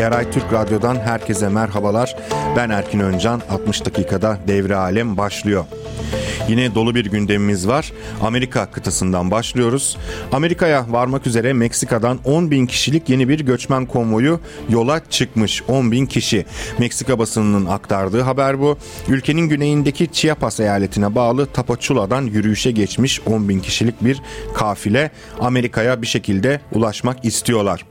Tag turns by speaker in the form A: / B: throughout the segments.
A: CRI Türk Radyo'dan herkese merhabalar. Ben Erkin Öncan. 60 dakikada devre alem başlıyor. Yine dolu bir gündemimiz var. Amerika kıtasından başlıyoruz. Amerika'ya varmak üzere Meksika'dan 10 bin kişilik yeni bir göçmen konvoyu yola çıkmış. 10 bin kişi. Meksika basınının aktardığı haber bu. Ülkenin güneyindeki Chiapas eyaletine bağlı Tapachula'dan yürüyüşe geçmiş 10 bin kişilik bir kafile Amerika'ya bir şekilde ulaşmak istiyorlar.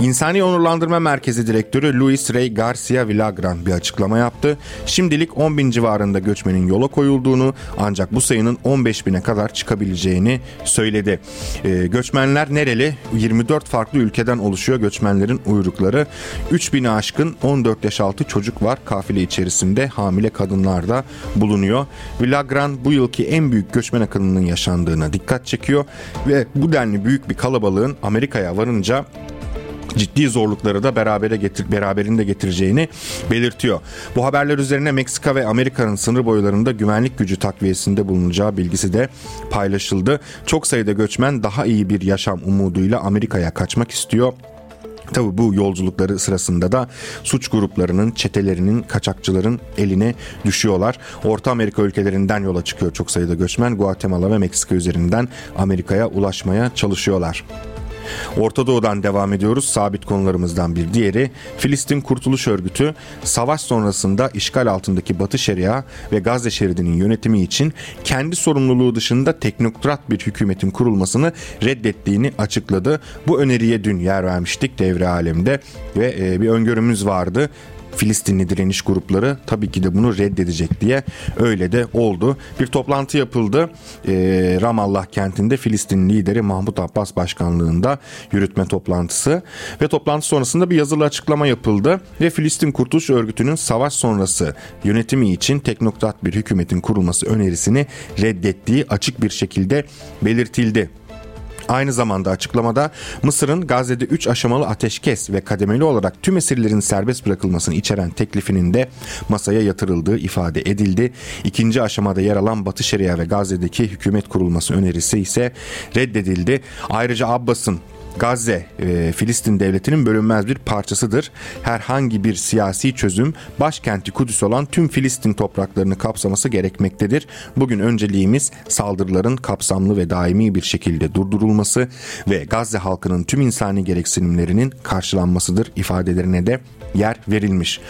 A: İnsani Onurlandırma Merkezi Direktörü Luis Rey Garcia Villagran bir açıklama yaptı. Şimdilik 10 bin civarında göçmenin yola koyulduğunu ancak bu sayının 15 bine kadar çıkabileceğini söyledi. Ee, göçmenler nereli? 24 farklı ülkeden oluşuyor göçmenlerin uyrukları. 3 bini aşkın 14 yaş altı çocuk var kafile içerisinde hamile kadınlar da bulunuyor. Villagran bu yılki en büyük göçmen akınının yaşandığına dikkat çekiyor ve bu denli büyük bir kalabalığın Amerika'ya varınca ciddi zorlukları da berabere getir, beraberinde getireceğini belirtiyor. Bu haberler üzerine Meksika ve Amerika'nın sınır boylarında güvenlik gücü takviyesinde bulunacağı bilgisi de paylaşıldı. Çok sayıda göçmen daha iyi bir yaşam umuduyla Amerika'ya kaçmak istiyor. Tabi bu yolculukları sırasında da suç gruplarının, çetelerinin, kaçakçıların eline düşüyorlar. Orta Amerika ülkelerinden yola çıkıyor çok sayıda göçmen. Guatemala ve Meksika üzerinden Amerika'ya ulaşmaya çalışıyorlar. Orta Doğu'dan devam ediyoruz. Sabit konularımızdan bir diğeri Filistin Kurtuluş Örgütü savaş sonrasında işgal altındaki Batı Şeria ve Gazze şeridinin yönetimi için kendi sorumluluğu dışında teknokrat bir hükümetin kurulmasını reddettiğini açıkladı. Bu öneriye dün yer vermiştik devre alemde ve e, bir öngörümüz vardı. Filistinli direniş grupları tabii ki de bunu reddedecek diye öyle de oldu. Bir toplantı yapıldı e, Ramallah kentinde Filistin lideri Mahmut Abbas başkanlığında yürütme toplantısı ve toplantı sonrasında bir yazılı açıklama yapıldı ve Filistin Kurtuluş Örgütü'nün savaş sonrası yönetimi için teknokrat bir hükümetin kurulması önerisini reddettiği açık bir şekilde belirtildi. Aynı zamanda açıklamada Mısır'ın Gazze'de 3 aşamalı ateşkes ve kademeli olarak tüm esirlerin serbest bırakılmasını içeren teklifinin de masaya yatırıldığı ifade edildi. İkinci aşamada yer alan Batı Şeria ve Gazze'deki hükümet kurulması önerisi ise reddedildi. Ayrıca Abbas'ın Gazze e, Filistin devletinin bölünmez bir parçasıdır. Herhangi bir siyasi çözüm başkenti Kudüs olan tüm Filistin topraklarını kapsaması gerekmektedir. Bugün önceliğimiz saldırıların kapsamlı ve daimi bir şekilde durdurulması ve Gazze halkının tüm insani gereksinimlerinin karşılanmasıdır ifadelerine de yer verilmiş.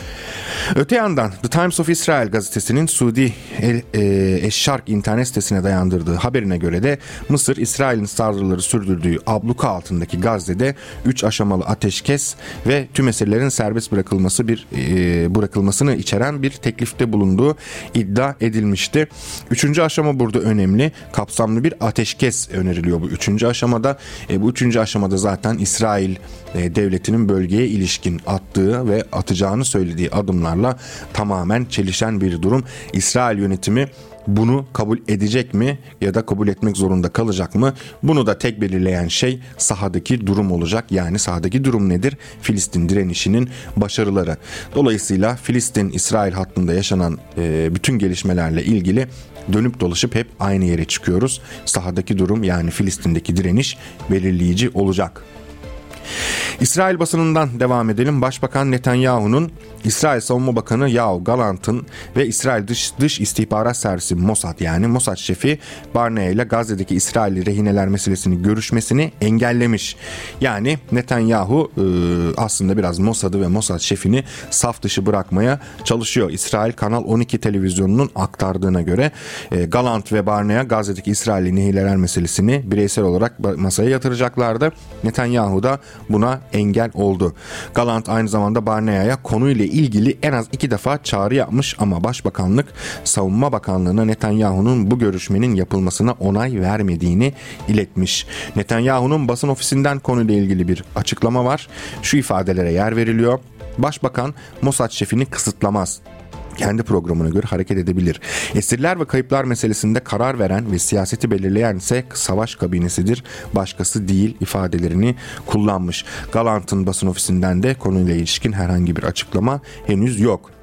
A: Öte yandan The Times of Israel gazetesinin Suudi e, Eşşark internet sitesine dayandırdığı haberine göre de Mısır İsrail'in saldırıları sürdürdüğü abluka altındaki Gazze'de 3 aşamalı ateşkes ve tüm esirlerin serbest bırakılması bir e, bırakılmasını içeren bir teklifte bulunduğu iddia edilmişti. Üçüncü aşama burada önemli. Kapsamlı bir ateşkes öneriliyor bu üçüncü aşamada. E, bu üçüncü aşamada zaten İsrail e, devletinin bölgeye ilişkin attığı ve atacağını söylediği adımlarla tamamen çelişen bir durum. İsrail yönetimi bunu kabul edecek mi ya da kabul etmek zorunda kalacak mı? Bunu da tek belirleyen şey sahadaki durum olacak. Yani sahadaki durum nedir? Filistin direnişinin başarıları. Dolayısıyla Filistin-İsrail hattında yaşanan e, bütün gelişmelerle ilgili dönüp dolaşıp hep aynı yere çıkıyoruz. Sahadaki durum yani Filistin'deki direniş belirleyici olacak. İsrail basınından devam edelim. Başbakan Netanyahu'nun İsrail Savunma Bakanı Yav Galant'ın ve İsrail Dış, Dış İstihbarat Servisi Mossad yani Mossad şefi Barnea ile Gazze'deki İsrailli rehineler meselesini görüşmesini engellemiş. Yani Netanyahu e, aslında biraz Mossad'ı ve Mossad şefini saf dışı bırakmaya çalışıyor. İsrail Kanal 12 televizyonunun aktardığına göre e, Galant ve Barnea Gazze'deki İsrailli rehineler meselesini bireysel olarak masaya yatıracaklardı. Netanyahu da buna engel oldu. Galant aynı zamanda Barnea'ya konuyla ilgili en az iki defa çağrı yapmış ama Başbakanlık Savunma Bakanlığı'na Netanyahu'nun bu görüşmenin yapılmasına onay vermediğini iletmiş. Netanyahu'nun basın ofisinden konuyla ilgili bir açıklama var. Şu ifadelere yer veriliyor. Başbakan Mossad şefini kısıtlamaz kendi programına göre hareket edebilir. Esirler ve kayıplar meselesinde karar veren ve siyaseti belirleyen ise savaş kabinesidir, başkası değil ifadelerini kullanmış. Galant'ın basın ofisinden de konuyla ilişkin herhangi bir açıklama henüz yok.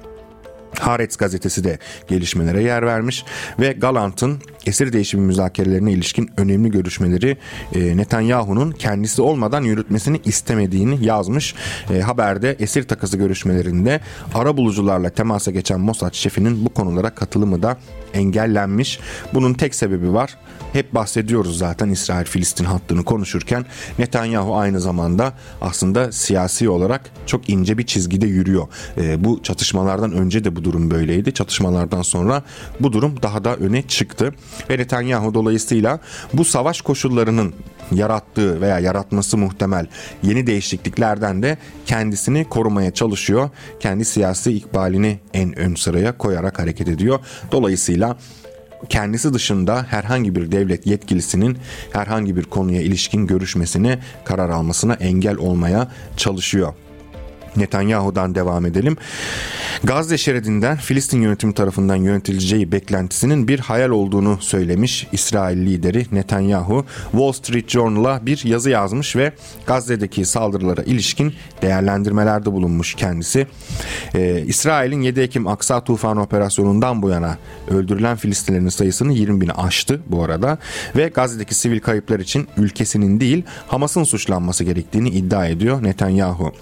A: Haaretz gazetesi de gelişmelere yer vermiş ve Galant'ın esir değişimi müzakerelerine ilişkin önemli görüşmeleri e, Netanyahu'nun kendisi olmadan yürütmesini istemediğini yazmış. E, haberde esir takası görüşmelerinde ara bulucularla temasa geçen Mossad şefinin bu konulara katılımı da engellenmiş. Bunun tek sebebi var. Hep bahsediyoruz zaten İsrail-Filistin hattını konuşurken Netanyahu aynı zamanda aslında siyasi olarak çok ince bir çizgide yürüyor. E, bu çatışmalardan önce de bu durum böyleydi. Çatışmalardan sonra bu durum daha da öne çıktı. Ve Netanyahu dolayısıyla bu savaş koşullarının yarattığı veya yaratması muhtemel yeni değişikliklerden de kendisini korumaya çalışıyor. Kendi siyasi ikbalini en ön sıraya koyarak hareket ediyor. Dolayısıyla kendisi dışında herhangi bir devlet yetkilisinin herhangi bir konuya ilişkin görüşmesine karar almasına engel olmaya çalışıyor. Netanyahu'dan devam edelim. Gazze şeridinden Filistin yönetimi tarafından yönetileceği beklentisinin bir hayal olduğunu söylemiş İsrail lideri Netanyahu. Wall Street Journal'a bir yazı yazmış ve Gazze'deki saldırılara ilişkin değerlendirmelerde bulunmuş kendisi. Ee, İsrail'in 7 Ekim Aksa Tufan operasyonundan bu yana öldürülen Filistinlerin sayısını 20 bini aştı bu arada ve Gazze'deki sivil kayıplar için ülkesinin değil Hamas'ın suçlanması gerektiğini iddia ediyor Netanyahu.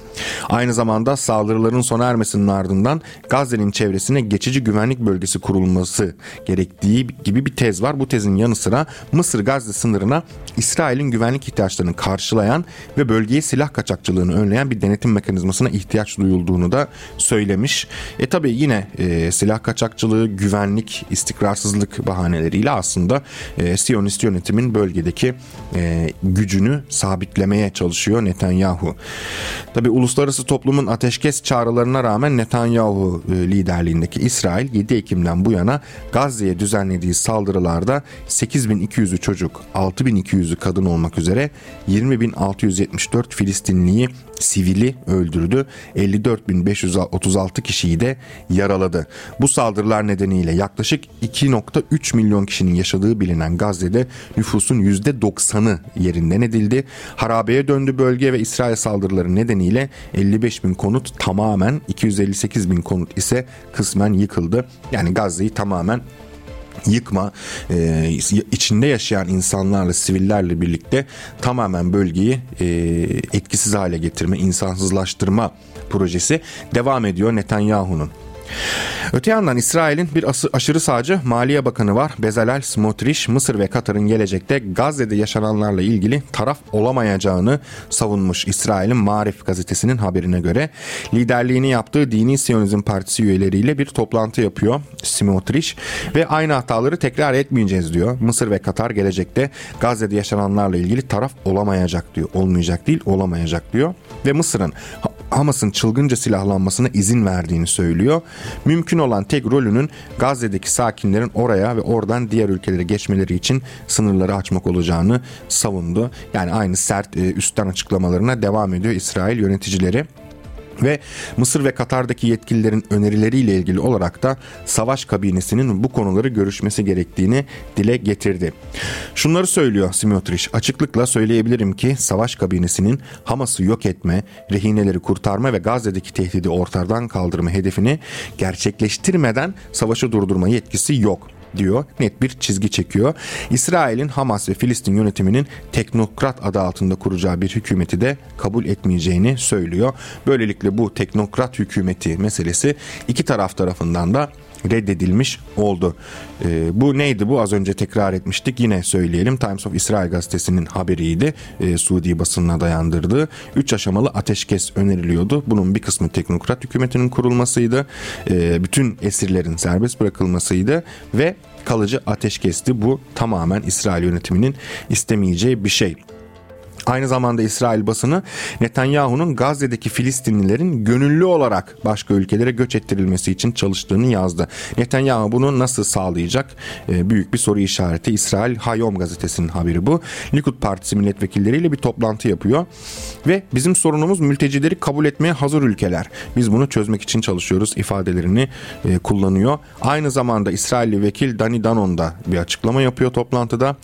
A: Aynı zamanda zamanda saldırıların sona ermesinin ardından Gazze'nin çevresine geçici güvenlik bölgesi kurulması gerektiği gibi bir tez var. Bu tezin yanı sıra Mısır Gazze sınırına İsrail'in güvenlik ihtiyaçlarını karşılayan ve bölgeye silah kaçakçılığını önleyen bir denetim mekanizmasına ihtiyaç duyulduğunu da söylemiş. E tabi yine e, silah kaçakçılığı, güvenlik, istikrarsızlık bahaneleriyle aslında e, Siyonist yönetimin bölgedeki e, gücünü sabitlemeye çalışıyor Netanyahu. Tabi uluslararası toplum toplumun ateşkes çağrılarına rağmen Netanyahu e, liderliğindeki İsrail 7 Ekim'den bu yana Gazze'ye düzenlediği saldırılarda 8200'ü çocuk, 6200'ü kadın olmak üzere 20.674 Filistinliyi sivili öldürdü. 54.536 kişiyi de yaraladı. Bu saldırılar nedeniyle yaklaşık 2.3 milyon kişinin yaşadığı bilinen Gazze'de nüfusun %90'ı yerinden edildi. Harabeye döndü bölge ve İsrail saldırıları nedeniyle 55 bin konut tamamen 258 bin konut ise kısmen yıkıldı. Yani Gazze'yi tamamen yıkma, e, içinde yaşayan insanlarla, sivillerle birlikte tamamen bölgeyi e, etkisiz hale getirme, insansızlaştırma projesi devam ediyor Netanyahu'nun. Öte yandan İsrail'in bir aşırı sağcı Maliye Bakanı var. Bezalel Smotrich, Mısır ve Katar'ın gelecekte Gazze'de yaşananlarla ilgili taraf olamayacağını savunmuş İsrail'in Marif gazetesinin haberine göre. Liderliğini yaptığı Dini Siyonizm Partisi üyeleriyle bir toplantı yapıyor Smotrich ve aynı hataları tekrar etmeyeceğiz diyor. Mısır ve Katar gelecekte Gazze'de yaşananlarla ilgili taraf olamayacak diyor. Olmayacak değil olamayacak diyor. Ve Mısır'ın Hamas'ın çılgınca silahlanmasına izin verdiğini söylüyor. Mümkün olan tek rolünün Gazze'deki sakinlerin oraya ve oradan diğer ülkelere geçmeleri için sınırları açmak olacağını savundu. Yani aynı sert e, üstten açıklamalarına devam ediyor İsrail yöneticileri ve Mısır ve Katar'daki yetkililerin önerileriyle ilgili olarak da savaş kabinesinin bu konuları görüşmesi gerektiğini dile getirdi. Şunları söylüyor Simotrich, açıklıkla söyleyebilirim ki savaş kabinesinin Hamas'ı yok etme, rehineleri kurtarma ve Gazze'deki tehdidi ortadan kaldırma hedefini gerçekleştirmeden savaşı durdurma yetkisi yok diyor. Net bir çizgi çekiyor. İsrail'in Hamas ve Filistin yönetiminin teknokrat adı altında kuracağı bir hükümeti de kabul etmeyeceğini söylüyor. Böylelikle bu teknokrat hükümeti meselesi iki taraf tarafından da reddedilmiş oldu. E, bu neydi bu az önce tekrar etmiştik yine söyleyelim Times of Israel gazetesinin haberiydi e, Suudi basınına dayandırdığı 3 aşamalı ateşkes öneriliyordu. Bunun bir kısmı teknokrat hükümetinin kurulmasıydı. E, bütün esirlerin serbest bırakılmasıydı ve kalıcı ateşkesti. Bu tamamen İsrail yönetiminin istemeyeceği bir şey. Aynı zamanda İsrail basını Netanyahu'nun Gazze'deki Filistinlilerin gönüllü olarak başka ülkelere göç ettirilmesi için çalıştığını yazdı. Netanyahu bunu nasıl sağlayacak? E, büyük bir soru işareti. İsrail Hayom gazetesinin haberi bu. Likud Partisi milletvekilleriyle bir toplantı yapıyor ve bizim sorunumuz mültecileri kabul etmeye hazır ülkeler. Biz bunu çözmek için çalışıyoruz ifadelerini e, kullanıyor. Aynı zamanda İsrailli vekil Dani Danon da bir açıklama yapıyor toplantıda.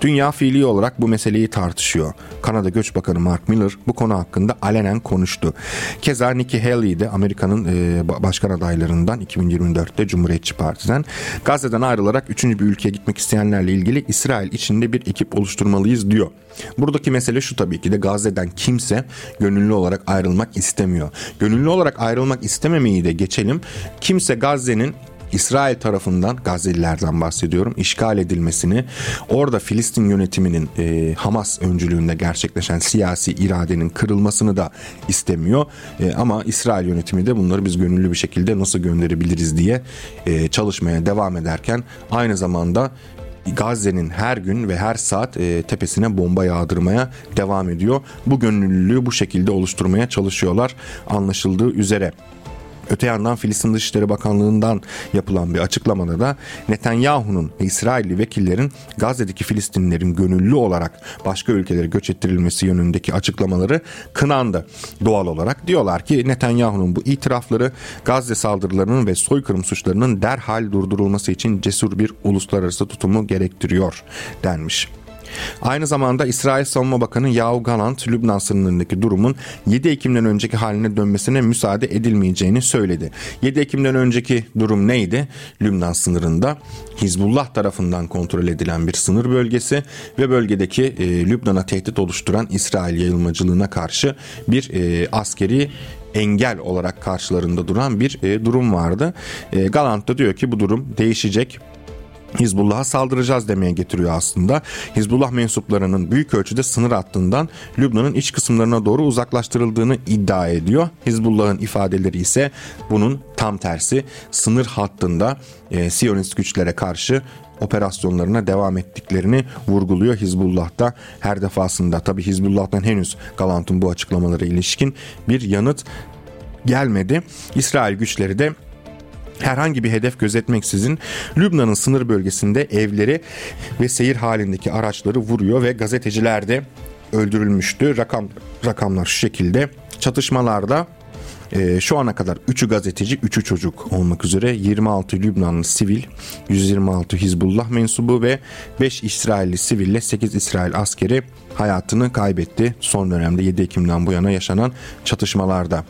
A: Dünya fiili olarak bu meseleyi tartışıyor Kanada Göç Bakanı Mark Miller bu konu hakkında alenen konuştu. Keza Nikki Haley de Amerika'nın e, başkan adaylarından 2024'te Cumhuriyetçi Parti'den Gazze'den ayrılarak 3. bir ülkeye gitmek isteyenlerle ilgili İsrail içinde bir ekip oluşturmalıyız diyor. Buradaki mesele şu tabii ki de Gazze'den kimse gönüllü olarak ayrılmak istemiyor. Gönüllü olarak ayrılmak istememeyi de geçelim. Kimse Gazze'nin İsrail tarafından Gazze'lilerden bahsediyorum işgal edilmesini orada Filistin yönetiminin e, Hamas öncülüğünde gerçekleşen siyasi iradenin kırılmasını da istemiyor e, ama İsrail yönetimi de bunları biz gönüllü bir şekilde nasıl gönderebiliriz diye e, çalışmaya devam ederken aynı zamanda Gazze'nin her gün ve her saat e, tepesine bomba yağdırmaya devam ediyor. Bu gönüllülüğü bu şekilde oluşturmaya çalışıyorlar anlaşıldığı üzere. Öte yandan Filistin Dışişleri Bakanlığı'ndan yapılan bir açıklamada da Netanyahu'nun ve İsrailli vekillerin Gazze'deki Filistinlilerin gönüllü olarak başka ülkelere göç ettirilmesi yönündeki açıklamaları kınandı. Doğal olarak diyorlar ki Netanyahu'nun bu itirafları Gazze saldırılarının ve soykırım suçlarının derhal durdurulması için cesur bir uluslararası tutumu gerektiriyor denmiş. Aynı zamanda İsrail Savunma Bakanı Yahu Galant, Lübnan sınırındaki durumun 7 Ekim'den önceki haline dönmesine müsaade edilmeyeceğini söyledi. 7 Ekim'den önceki durum neydi? Lübnan sınırında Hizbullah tarafından kontrol edilen bir sınır bölgesi ve bölgedeki e, Lübnan'a tehdit oluşturan İsrail yayılmacılığına karşı bir e, askeri engel olarak karşılarında duran bir e, durum vardı. E, Galant da diyor ki bu durum değişecek. Hizbullah'a saldıracağız demeye getiriyor aslında. Hizbullah mensuplarının büyük ölçüde sınır hattından Lübnan'ın iç kısımlarına doğru uzaklaştırıldığını iddia ediyor. Hizbullah'ın ifadeleri ise bunun tam tersi sınır hattında e, Siyonist güçlere karşı operasyonlarına devam ettiklerini vurguluyor Hizbullah'ta her defasında. Tabi Hizbullah'tan henüz Galant'ın bu açıklamalara ilişkin bir yanıt gelmedi. İsrail güçleri de herhangi bir hedef gözetmeksizin Lübnan'ın sınır bölgesinde evleri ve seyir halindeki araçları vuruyor ve gazeteciler de öldürülmüştü. Rakam rakamlar şu şekilde. Çatışmalarda e, şu ana kadar 3'ü gazeteci, 3'ü çocuk olmak üzere 26 Lübnanlı sivil, 126 Hizbullah mensubu ve 5 İsrailli siville 8 İsrail askeri hayatını kaybetti. Son dönemde 7 Ekim'den bu yana yaşanan çatışmalarda.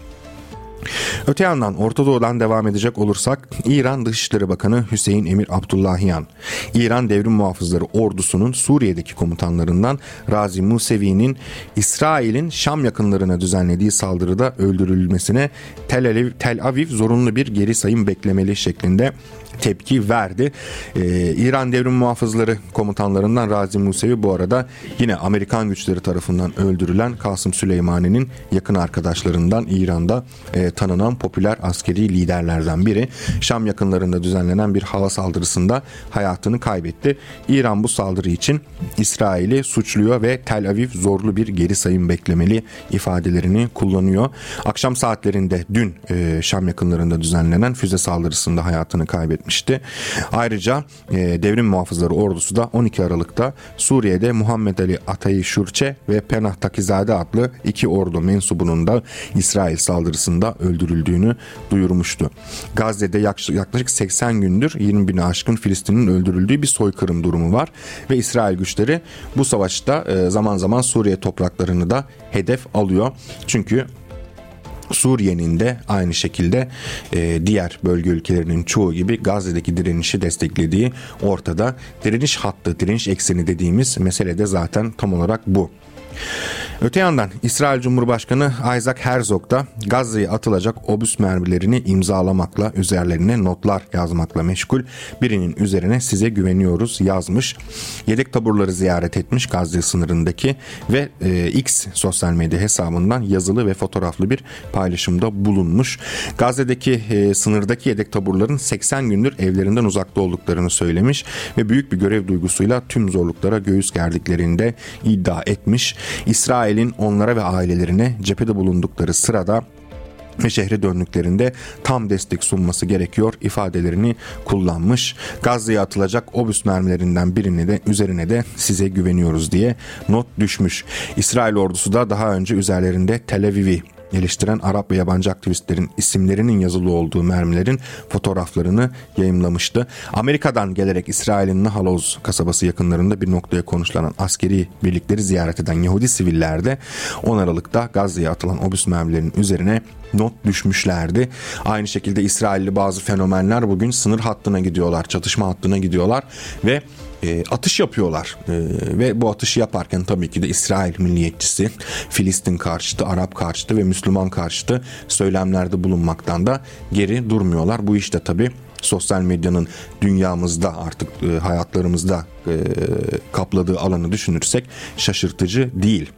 A: Öte yandan Orta Doğu'dan devam edecek olursak İran Dışişleri Bakanı Hüseyin Emir Abdullahiyan, İran Devrim Muhafızları ordusunun Suriye'deki komutanlarından Razi Musevi'nin İsrail'in Şam yakınlarına düzenlediği saldırıda öldürülmesine Tel Aviv, Tel Aviv zorunlu bir geri sayım beklemeli şeklinde tepki verdi. Ee, İran Devrim Muhafızları komutanlarından Razi Musevi bu arada yine Amerikan güçleri tarafından öldürülen Kasım Süleymani'nin yakın arkadaşlarından İran'da e, tanınan popüler askeri liderlerden biri. Şam yakınlarında düzenlenen bir hava saldırısında hayatını kaybetti. İran bu saldırı için İsrail'i suçluyor ve Tel Aviv zorlu bir geri sayım beklemeli ifadelerini kullanıyor. Akşam saatlerinde dün e, Şam yakınlarında düzenlenen füze saldırısında hayatını kaybetmişti. Ayrıca e, devrim muhafızları ordusu da 12 Aralık'ta Suriye'de Muhammed Ali Atayi Şurçe ve Penah Takizade adlı iki ordu mensubunun da İsrail saldırısında öldürüldüğünü duyurmuştu. Gazze'de yaklaşık 80 gündür 20 bin aşkın Filistin'in öldürüldüğü bir soykırım durumu var ve İsrail güçleri bu savaşta e, zaman zaman Suriye topraklarını da hedef alıyor. Çünkü Suriye'nin de aynı şekilde e, diğer bölge ülkelerinin çoğu gibi Gazze'deki direnişi desteklediği ortada. Direniş hattı, direniş ekseni dediğimiz mesele de zaten tam olarak bu. Öte yandan İsrail Cumhurbaşkanı Isaac Herzog da Gazze'ye atılacak obüs mermilerini imzalamakla üzerlerine notlar yazmakla meşgul. Birinin üzerine size güveniyoruz yazmış. Yedek taburları ziyaret etmiş Gazze sınırındaki ve e, X sosyal medya hesabından yazılı ve fotoğraflı bir paylaşımda bulunmuş. Gazze'deki e, sınırdaki yedek taburların 80 gündür evlerinden uzakta olduklarını söylemiş ve büyük bir görev duygusuyla tüm zorluklara göğüs gerdiklerini de iddia etmiş. İsrail'in onlara ve ailelerine cephede bulundukları sırada ve şehre döndüklerinde tam destek sunması gerekiyor ifadelerini kullanmış. Gazze'ye atılacak obüs mermilerinden birini de üzerine de size güveniyoruz diye not düşmüş. İsrail ordusu da daha önce üzerlerinde Tel Aviv'i eleştiren Arap ve yabancı aktivistlerin isimlerinin yazılı olduğu mermilerin fotoğraflarını yayımlamıştı. Amerika'dan gelerek İsrail'in Nahaloz kasabası yakınlarında bir noktaya konuşlanan askeri birlikleri ziyaret eden Yahudi siviller de 10 Aralık'ta Gazze'ye atılan obüs mermilerinin üzerine not düşmüşlerdi. Aynı şekilde İsrailli bazı fenomenler bugün sınır hattına gidiyorlar, çatışma hattına gidiyorlar ve e, atış yapıyorlar e, ve bu atışı yaparken tabii ki de İsrail milliyetçisi, Filistin karşıtı, Arap karşıtı ve Müslüman karşıtı söylemlerde bulunmaktan da geri durmuyorlar. Bu işte tabii sosyal medyanın dünyamızda artık e, hayatlarımızda kapladığı alanı düşünürsek şaşırtıcı değil.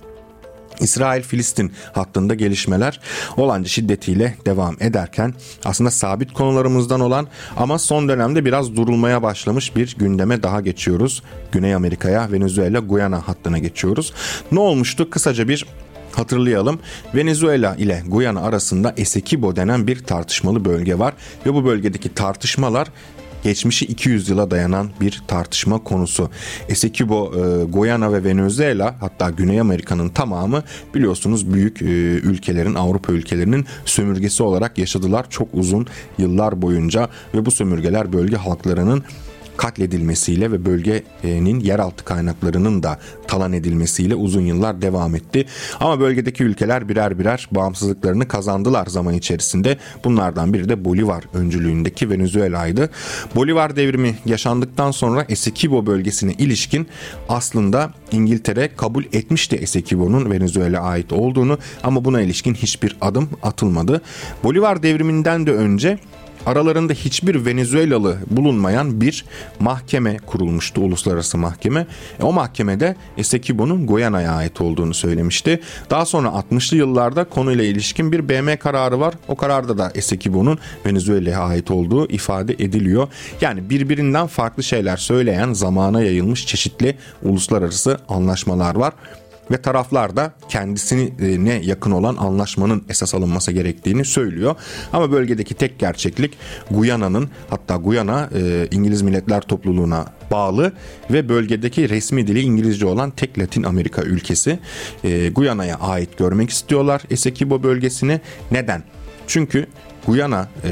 A: İsrail-Filistin hattında gelişmeler olanca şiddetiyle devam ederken aslında sabit konularımızdan olan ama son dönemde biraz durulmaya başlamış bir gündeme daha geçiyoruz. Güney Amerika'ya, Venezuela, Guyana hattına geçiyoruz. Ne olmuştu? Kısaca bir Hatırlayalım Venezuela ile Guyana arasında Essequibo denen bir tartışmalı bölge var ve bu bölgedeki tartışmalar geçmişi 200 yıla dayanan bir tartışma konusu. Essequibo, e, Guyana ve Venezuela hatta Güney Amerika'nın tamamı biliyorsunuz büyük e, ülkelerin, Avrupa ülkelerinin sömürgesi olarak yaşadılar çok uzun yıllar boyunca ve bu sömürgeler bölge halklarının katledilmesiyle ve bölgenin yeraltı kaynaklarının da talan edilmesiyle uzun yıllar devam etti. Ama bölgedeki ülkeler birer birer bağımsızlıklarını kazandılar zaman içerisinde. Bunlardan biri de Bolivar öncülüğündeki Venezuela'ydı. Bolivar devrimi yaşandıktan sonra Essequibo bölgesine ilişkin aslında İngiltere kabul etmişti Essequibo'nun Venezuela ait olduğunu ama buna ilişkin hiçbir adım atılmadı. Bolivar devriminden de önce aralarında hiçbir Venezuelalı bulunmayan bir mahkeme kurulmuştu, uluslararası mahkeme. E, o mahkemede Essequibo'nun Guyana'ya ait olduğunu söylemişti. Daha sonra 60'lı yıllarda konuyla ilişkin bir BM kararı var. O kararda da Essequibo'nun Venezuela'ya ait olduğu ifade ediliyor. Yani birbirinden farklı şeyler söyleyen zamana yayılmış çeşitli uluslararası anlaşmalar var ve taraflar da kendisine yakın olan anlaşmanın esas alınması gerektiğini söylüyor. Ama bölgedeki tek gerçeklik Guyana'nın hatta Guyana e, İngiliz Milletler Topluluğu'na bağlı ve bölgedeki resmi dili İngilizce olan tek Latin Amerika ülkesi. E, Guyana'ya ait görmek istiyorlar Essequibo bölgesini. Neden? Çünkü Guyana e,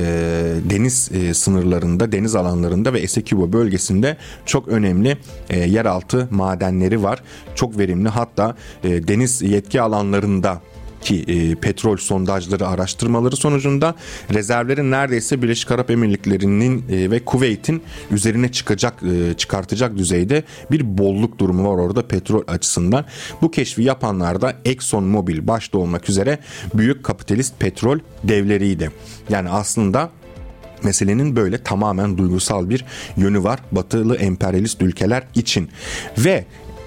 A: deniz e, sınırlarında, deniz alanlarında ve Essequibo bölgesinde çok önemli e, yeraltı madenleri var. Çok verimli hatta e, deniz yetki alanlarında ki e, petrol sondajları araştırmaları sonucunda rezervlerin neredeyse Birleşik Arap Emirlikleri'nin e, ve Kuveyt'in üzerine çıkacak e, çıkartacak düzeyde bir bolluk durumu var orada petrol açısından. Bu keşfi yapanlar da Exxon Mobil başta olmak üzere büyük kapitalist petrol devleriydi. Yani aslında meselenin böyle tamamen duygusal bir yönü var batılı emperyalist ülkeler için. Ve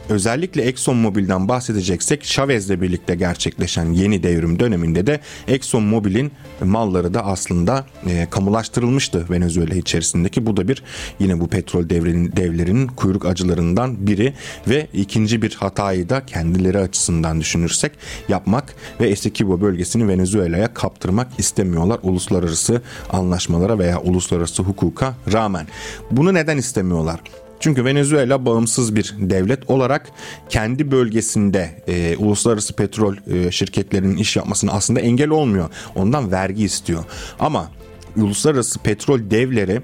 A: özellikle Exxon Mobil'den bahsedeceksek Chavez'le birlikte gerçekleşen yeni devrim döneminde de Exxon Mobil'in malları da aslında e, kamulaştırılmıştı Venezuela içerisindeki. Bu da bir yine bu petrol devlerinin, devlerinin kuyruk acılarından biri ve ikinci bir hatayı da kendileri açısından düşünürsek yapmak ve Essequibo bölgesini Venezuela'ya kaptırmak istemiyorlar uluslararası anlaşmalara veya uluslararası hukuka rağmen. Bunu neden istemiyorlar? Çünkü Venezuela bağımsız bir devlet olarak kendi bölgesinde e, uluslararası petrol e, şirketlerinin iş yapmasına aslında engel olmuyor. Ondan vergi istiyor. Ama uluslararası petrol devleri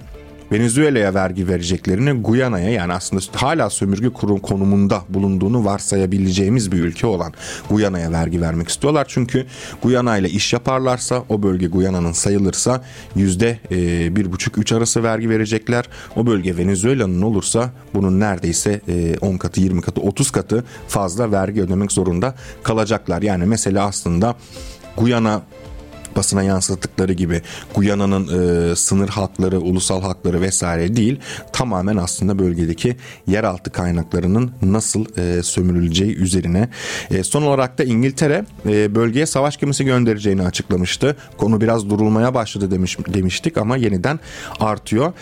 A: Venezuela'ya vergi vereceklerini Guyana'ya yani aslında hala sömürge kurum konumunda bulunduğunu varsayabileceğimiz bir ülke olan Guyana'ya vergi vermek istiyorlar. Çünkü Guyana ile iş yaparlarsa o bölge Guyana'nın sayılırsa yüzde e, bir buçuk üç arası vergi verecekler. O bölge Venezuela'nın olursa bunun neredeyse 10 e, katı 20 katı 30 katı fazla vergi ödemek zorunda kalacaklar. Yani mesela aslında Guyana basına yansıttıkları gibi Guyana'nın e, sınır hakları, ulusal hakları vesaire değil. Tamamen aslında bölgedeki yeraltı kaynaklarının nasıl e, sömürüleceği üzerine. E, son olarak da İngiltere e, bölgeye savaş gemisi göndereceğini açıklamıştı. Konu biraz durulmaya başladı demiş, demiştik ama yeniden artıyor.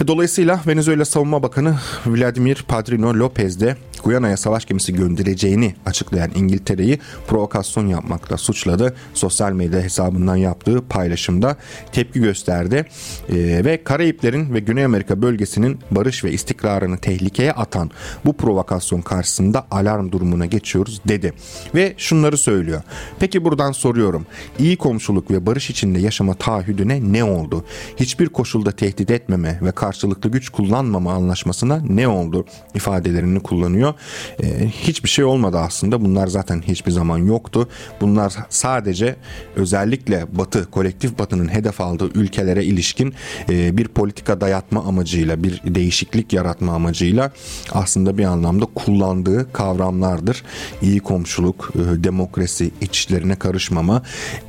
A: Ve dolayısıyla Venezuela Savunma Bakanı Vladimir Padrino Lopez de Guyana'ya savaş gemisi göndereceğini açıklayan İngiltere'yi provokasyon yapmakla suçladı. Sosyal medya hesabını tarafından yaptığı paylaşımda tepki gösterdi. E, ve Karayiplerin ve Güney Amerika bölgesinin barış ve istikrarını tehlikeye atan bu provokasyon karşısında alarm durumuna geçiyoruz dedi. Ve şunları söylüyor. Peki buradan soruyorum. İyi komşuluk ve barış içinde yaşama taahhüdüne ne oldu? Hiçbir koşulda tehdit etmeme ve karşılıklı güç kullanmama anlaşmasına ne oldu? ifadelerini kullanıyor. Ee, hiçbir şey olmadı aslında. Bunlar zaten hiçbir zaman yoktu. Bunlar sadece özellikle Batı, kolektif Batı'nın hedef aldığı ülkelere ilişkin e, bir politika dayatma amacıyla, bir değişiklik yaratma amacıyla aslında bir anlamda kullandığı kavramlardır. İyi komşuluk, e, demokrasi, iç işlerine karışmama,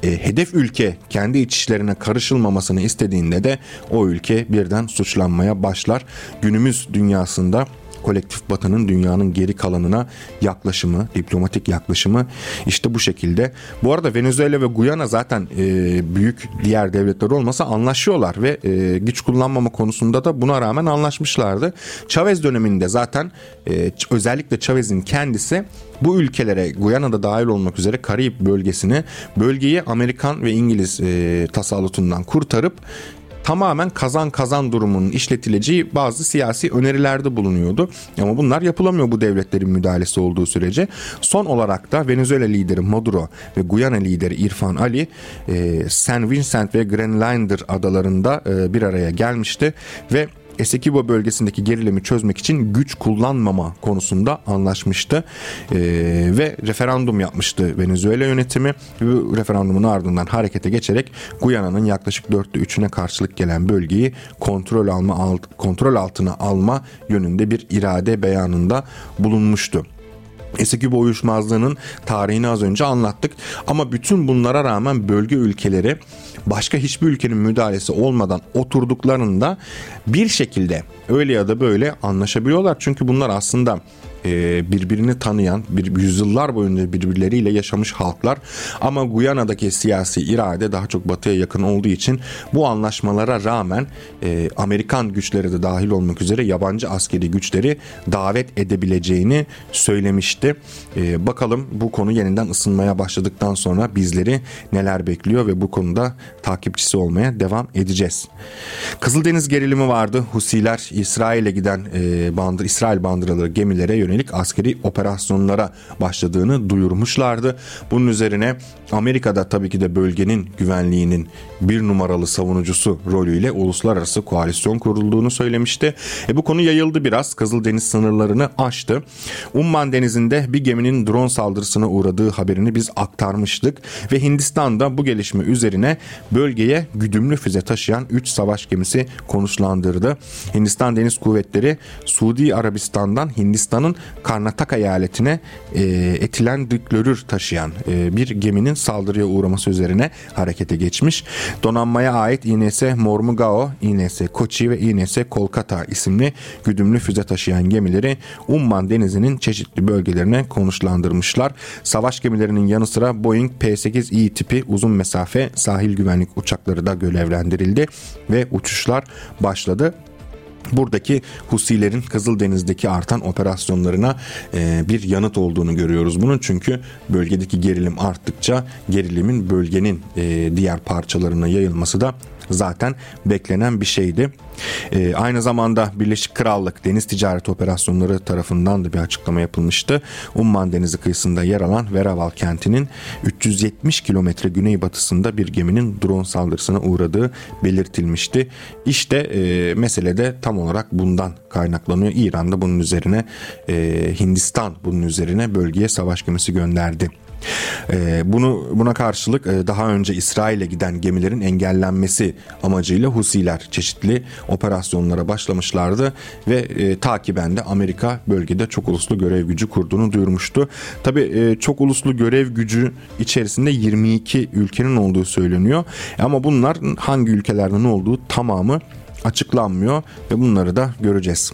A: e, hedef ülke kendi iç işlerine karışılmamasını istediğinde de o ülke birden suçlanmaya başlar. Günümüz dünyasında kolektif batının dünyanın geri kalanına yaklaşımı, diplomatik yaklaşımı işte bu şekilde. Bu arada Venezuela ve Guyana zaten e, büyük diğer devletler olmasa anlaşıyorlar ve e, güç kullanmama konusunda da buna rağmen anlaşmışlardı. Chavez döneminde zaten e, özellikle Chavez'in kendisi bu ülkelere Guyana'da dahil olmak üzere Karayip bölgesini bölgeyi Amerikan ve İngiliz e, tasallutundan kurtarıp tamamen kazan kazan durumunun işletileceği bazı siyasi önerilerde bulunuyordu. Ama bunlar yapılamıyor bu devletlerin müdahalesi olduğu sürece. Son olarak da Venezuela lideri Maduro ve Guyana lideri İrfan Ali e, San Vincent ve Grenlander adalarında e, bir araya gelmişti ve Essequibo bölgesindeki gerilimi çözmek için güç kullanmama konusunda anlaşmıştı e, ve referandum yapmıştı Venezuela yönetimi. Bu referandumun ardından harekete geçerek Guyana'nın yaklaşık dörtte üçüne karşılık gelen bölgeyi kontrol alma kontrol altına alma yönünde bir irade beyanında bulunmuştu. Essequibo uyuşmazlığının tarihini az önce anlattık. Ama bütün bunlara rağmen bölge ülkeleri başka hiçbir ülkenin müdahalesi olmadan oturduklarında bir şekilde öyle ya da böyle anlaşabiliyorlar. Çünkü bunlar aslında birbirini tanıyan, bir yüzyıllar boyunca birbirleriyle yaşamış halklar. Ama Guyana'daki siyasi irade daha çok batıya yakın olduğu için bu anlaşmalara rağmen e, Amerikan güçleri de dahil olmak üzere yabancı askeri güçleri davet edebileceğini söylemişti. E, bakalım bu konu yeniden ısınmaya başladıktan sonra bizleri neler bekliyor ve bu konuda takipçisi olmaya devam edeceğiz. Kızıldeniz gerilimi vardı. Husiler İsrail'e giden e, bandır, İsrail bandıraları gemilere yönelik yönelik askeri operasyonlara başladığını duyurmuşlardı. Bunun üzerine Amerika'da tabii ki de bölgenin güvenliğinin bir numaralı savunucusu rolüyle uluslararası koalisyon kurulduğunu söylemişti. E bu konu yayıldı biraz. Kızıldeniz sınırlarını aştı. Umman denizinde bir geminin drone saldırısına uğradığı haberini biz aktarmıştık ve Hindistan'da bu gelişme üzerine bölgeye güdümlü füze taşıyan 3 savaş gemisi konuşlandırdı. Hindistan Deniz Kuvvetleri Suudi Arabistan'dan Hindistan'ın Karnataka eyaletine e, etilen diklorür taşıyan e, bir geminin saldırıya uğraması üzerine harekete geçmiş. Donanmaya ait INS Mormugao, INS Kochi ve INS Kolkata isimli güdümlü füze taşıyan gemileri Umman denizinin çeşitli bölgelerine konuşlandırmışlar. Savaş gemilerinin yanı sıra Boeing P-8i tipi uzun mesafe sahil güvenlik uçakları da görevlendirildi ve uçuşlar başladı buradaki Husilerin Kızıldeniz'deki artan operasyonlarına e, bir yanıt olduğunu görüyoruz bunun. Çünkü bölgedeki gerilim arttıkça gerilimin bölgenin e, diğer parçalarına yayılması da zaten beklenen bir şeydi. E, aynı zamanda Birleşik Krallık Deniz Ticaret Operasyonları tarafından da bir açıklama yapılmıştı. Umman Denizi kıyısında yer alan Veraval kentinin 370 kilometre güneybatısında bir geminin drone saldırısına uğradığı belirtilmişti. İşte e, mesele de tam olarak bundan kaynaklanıyor. İran da bunun üzerine e, Hindistan bunun üzerine bölgeye savaş gemisi gönderdi. E, bunu buna karşılık e, daha önce İsrail'e giden gemilerin engellenmesi amacıyla Husiler çeşitli operasyonlara başlamışlardı ve e, takiben de Amerika bölgede çok uluslu görev gücü kurduğunu duyurmuştu. Tabi e, çok uluslu görev gücü içerisinde 22 ülkenin olduğu söyleniyor. Ama bunlar hangi ülkelerde ne olduğu tamamı açıklanmıyor ve bunları da göreceğiz.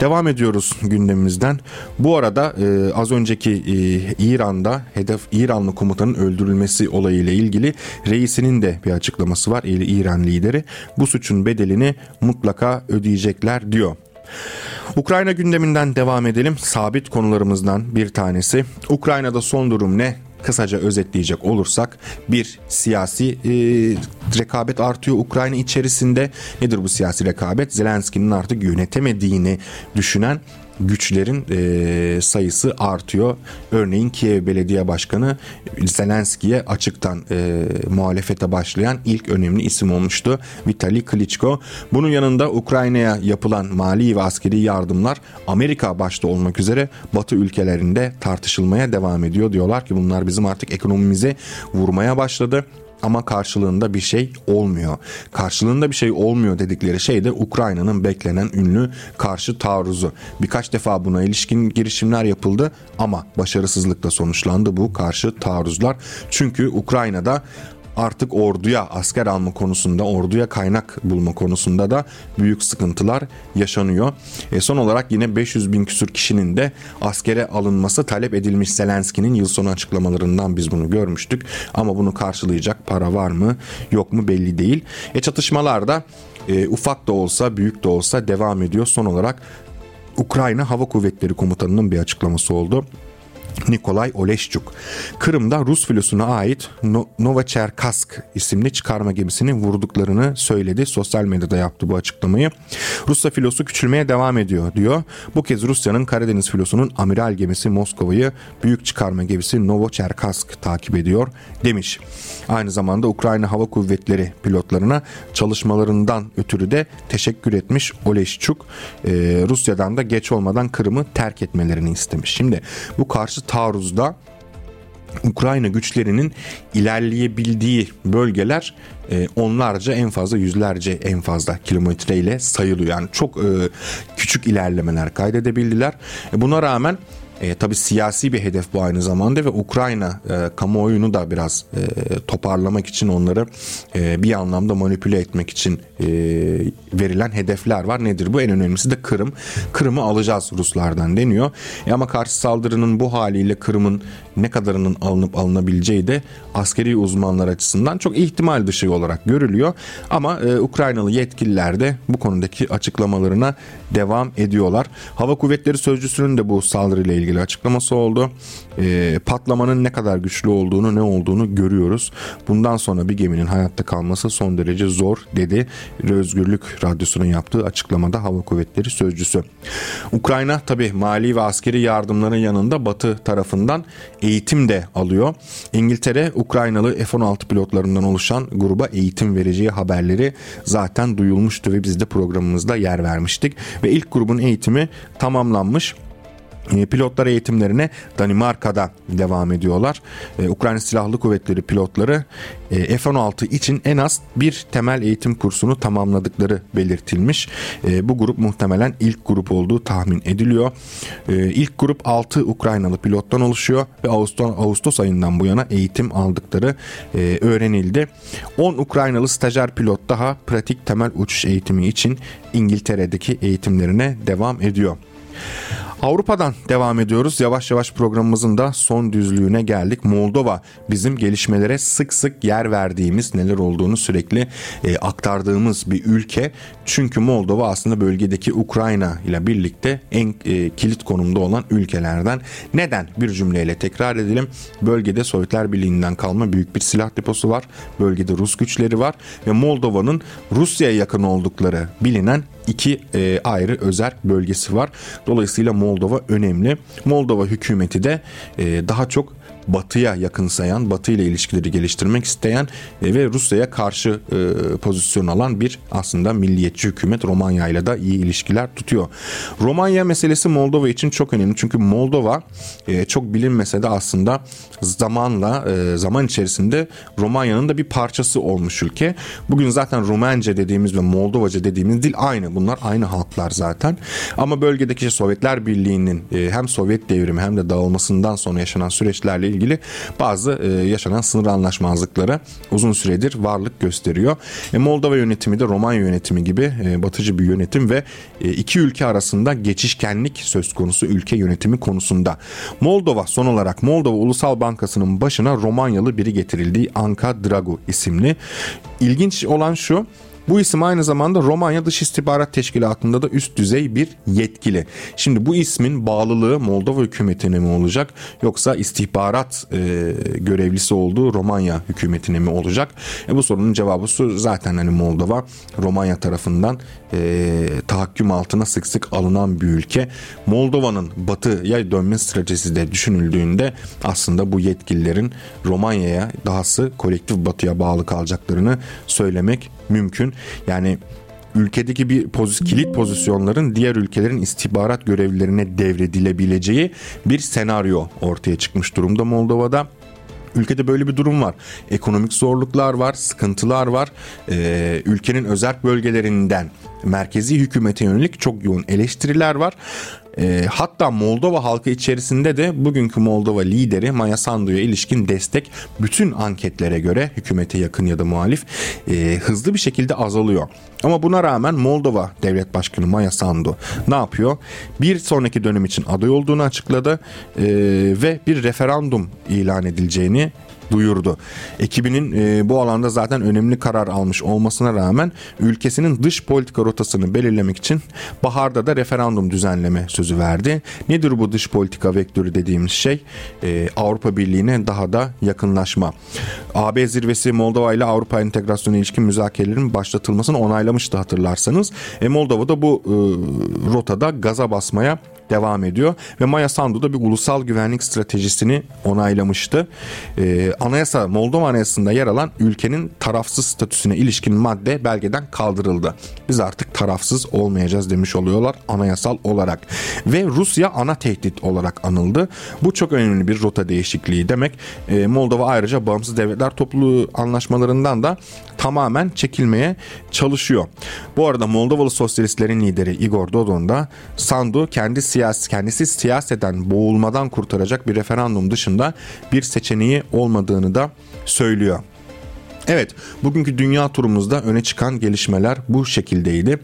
A: Devam ediyoruz gündemimizden. Bu arada e, az önceki e, İran'da hedef İranlı komutanın öldürülmesi olayıyla ilgili reisinin de bir açıklaması var. İran lideri bu suçun bedelini mutlaka ödeyecekler diyor. Ukrayna gündeminden devam edelim. Sabit konularımızdan bir tanesi. Ukrayna'da son durum ne? Kısaca özetleyecek olursak bir siyasi e, rekabet artıyor Ukrayna içerisinde. Nedir bu siyasi rekabet? Zelenski'nin artık yönetemediğini düşünen güçlerin e, sayısı artıyor. Örneğin Kiev Belediye Başkanı Zelenski'ye açıktan e, muhalefete başlayan ilk önemli isim olmuştu. Vitali Klitschko. Bunun yanında Ukrayna'ya yapılan mali ve askeri yardımlar Amerika başta olmak üzere Batı ülkelerinde tartışılmaya devam ediyor. Diyorlar ki bunlar bizim artık ekonomimize vurmaya başladı ama karşılığında bir şey olmuyor. Karşılığında bir şey olmuyor dedikleri şey de Ukrayna'nın beklenen ünlü karşı taarruzu. Birkaç defa buna ilişkin girişimler yapıldı ama başarısızlıkla sonuçlandı bu karşı taarruzlar. Çünkü Ukrayna'da artık orduya asker alma konusunda, orduya kaynak bulma konusunda da büyük sıkıntılar yaşanıyor. E son olarak yine 500 bin küsur kişinin de askere alınması talep edilmiş Zelenski'nin yıl sonu açıklamalarından biz bunu görmüştük. Ama bunu karşılayacak para var mı yok mu belli değil. E çatışmalarda e, ufak da olsa büyük de olsa devam ediyor. Son olarak Ukrayna Hava Kuvvetleri Komutanı'nın bir açıklaması oldu. Nikolay Oleşçuk. Kırım'da Rus filosuna ait no- Novacherkask isimli çıkarma gemisini vurduklarını söyledi. Sosyal medyada yaptı bu açıklamayı. Rusya filosu küçülmeye devam ediyor diyor. Bu kez Rusya'nın Karadeniz filosunun amiral gemisi Moskova'yı büyük çıkarma gemisi Novacherkask takip ediyor demiş. Aynı zamanda Ukrayna Hava Kuvvetleri pilotlarına çalışmalarından ötürü de teşekkür etmiş Oleşçuk. Ee, Rusya'dan da geç olmadan Kırım'ı terk etmelerini istemiş. Şimdi bu karşı taarruzda Ukrayna güçlerinin ilerleyebildiği bölgeler e, onlarca en fazla yüzlerce en fazla kilometre ile sayılıyor. Yani çok e, küçük ilerlemeler kaydedebildiler. E, buna rağmen e, tabii siyasi bir hedef bu aynı zamanda ve Ukrayna e, kamuoyunu da biraz e, toparlamak için onları e, bir anlamda manipüle etmek için e, verilen hedefler var. Nedir bu? En önemlisi de Kırım. Kırım'ı alacağız Ruslardan deniyor. E, ama karşı saldırının bu haliyle Kırım'ın ne kadarının alınıp alınabileceği de askeri uzmanlar açısından çok ihtimal dışı olarak görülüyor. Ama e, Ukraynalı yetkililer de bu konudaki açıklamalarına devam ediyorlar. Hava Kuvvetleri Sözcüsü'nün de bu saldırıyla ilgili açıklaması oldu. E, patlamanın ne kadar güçlü olduğunu ne olduğunu görüyoruz. Bundan sonra bir geminin hayatta kalması son derece zor dedi. Özgürlük Radyosu'nun yaptığı açıklamada Hava Kuvvetleri Sözcüsü. Ukrayna tabi mali ve askeri yardımların yanında Batı tarafından eğitim de alıyor. İngiltere Ukraynalı F-16 pilotlarından oluşan gruba eğitim vereceği haberleri zaten duyulmuştu ve biz de programımızda yer vermiştik. Ve ilk grubun eğitimi tamamlanmış. E, pilotlar eğitimlerine Danimarka'da devam ediyorlar. Ee, Ukrayna Silahlı Kuvvetleri pilotları e, F-16 için en az bir temel eğitim kursunu tamamladıkları belirtilmiş. E, bu grup muhtemelen ilk grup olduğu tahmin ediliyor. E, ilk grup 6 Ukraynalı pilottan oluşuyor ve Ağustos, Ağustos ayından bu yana eğitim aldıkları e, öğrenildi. 10 Ukraynalı stajyer pilot daha pratik temel uçuş eğitimi için İngiltere'deki eğitimlerine devam ediyor. Avrupa'dan devam ediyoruz. Yavaş yavaş programımızın da son düzlüğüne geldik. Moldova bizim gelişmelere sık sık yer verdiğimiz, neler olduğunu sürekli e, aktardığımız bir ülke. Çünkü Moldova aslında bölgedeki Ukrayna ile birlikte en e, kilit konumda olan ülkelerden. Neden? Bir cümleyle tekrar edelim. Bölgede Sovyetler Birliği'nden kalma büyük bir silah deposu var. Bölgede Rus güçleri var ve Moldova'nın Rusya'ya yakın oldukları bilinen iki e, ayrı özel bölgesi var. Dolayısıyla Moldova önemli. Moldova hükümeti de e, daha çok batıya yakınsayan, batı ile ilişkileri geliştirmek isteyen e, ve Rusya'ya karşı e, pozisyon alan bir aslında milliyetçi hükümet Romanya ile de iyi ilişkiler tutuyor. Romanya meselesi Moldova için çok önemli çünkü Moldova e, çok bilinmese de aslında zamanla e, zaman içerisinde Romanya'nın da bir parçası olmuş ülke. Bugün zaten Rumence dediğimiz ve Moldovaca dediğimiz dil aynı. Bunlar aynı halklar zaten. Ama bölgedeki Sovyetler Birliği'nin e, hem Sovyet devrimi hem de dağılmasından sonra yaşanan süreçlerle ilgili bazı e, yaşanan sınır anlaşmazlıklara uzun süredir varlık gösteriyor. E, Moldova yönetimi de Romanya yönetimi gibi e, batıcı bir yönetim ve e, iki ülke arasında geçişkenlik söz konusu ülke yönetimi konusunda. Moldova son olarak Moldova Ulusal Bankası'nın başına Romanyalı biri getirildi. Anka Dragu isimli. İlginç olan şu Bu isim aynı zamanda Romanya Dış İstihbarat Teşkilatı'nda da üst düzey bir yetkili. Şimdi bu ismin bağlılığı Moldova hükümetine mi olacak yoksa istihbarat e, görevlisi olduğu Romanya hükümetine mi olacak? E, bu sorunun cevabı zaten hani Moldova Romanya tarafından e, tahakküm altına sık sık alınan bir ülke. Moldova'nın batıya dönme stratejisi de düşünüldüğünde aslında bu yetkililerin Romanya'ya dahası kolektif batıya bağlı kalacaklarını söylemek mümkün. Yani ülkedeki bir poz kilit pozisyonların diğer ülkelerin istihbarat görevlilerine devredilebileceği bir senaryo ortaya çıkmış durumda Moldova'da. Ülkede böyle bir durum var. Ekonomik zorluklar var, sıkıntılar var. Ee, ülkenin özel bölgelerinden merkezi hükümete yönelik çok yoğun eleştiriler var. E, hatta Moldova halkı içerisinde de bugünkü Moldova lideri Maya Sandu'ya ilişkin destek bütün anketlere göre hükümete yakın ya da muhalif e, hızlı bir şekilde azalıyor. Ama buna rağmen Moldova Devlet Başkanı Maya Sandu ne yapıyor? Bir sonraki dönem için aday olduğunu açıkladı e, ve bir referandum ilan edileceğini duyurdu. Ekibinin e, bu alanda zaten önemli karar almış olmasına rağmen ülkesinin dış politika rotasını belirlemek için baharda da referandum düzenleme sözü verdi. Nedir bu dış politika vektörü dediğimiz şey? E, Avrupa Birliği'ne daha da yakınlaşma. AB zirvesi Moldova ile Avrupa entegrasyonu ilişkin müzakerelerin başlatılmasını onaylamıştı hatırlarsanız. E, Moldova da bu e, rotada gaza basmaya devam ediyor ve Maya Sandu da bir ulusal güvenlik stratejisini onaylamıştı. Ee, anayasa Moldova Anayasası'nda yer alan ülkenin tarafsız statüsüne ilişkin madde belgeden kaldırıldı. Biz artık tarafsız olmayacağız demiş oluyorlar anayasal olarak. Ve Rusya ana tehdit olarak anıldı. Bu çok önemli bir rota değişikliği demek. Ee, Moldova ayrıca bağımsız devletler topluluğu anlaşmalarından da tamamen çekilmeye çalışıyor. Bu arada Moldovalı sosyalistlerin lideri Igor Dodon da Sandu kendi siyasi, kendisi siyaseten boğulmadan kurtaracak bir referandum dışında bir seçeneği olmadığını da söylüyor. Evet, bugünkü dünya turumuzda öne çıkan gelişmeler bu şekildeydi.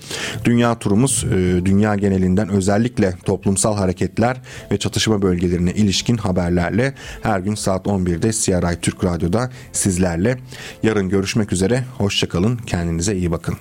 A: Dünya turumuz e, dünya genelinden özellikle toplumsal hareketler ve çatışma bölgelerine ilişkin haberlerle her gün saat 11'de CRI Türk Radyo'da sizlerle. Yarın görüşmek üzere, hoşçakalın, kendinize iyi bakın.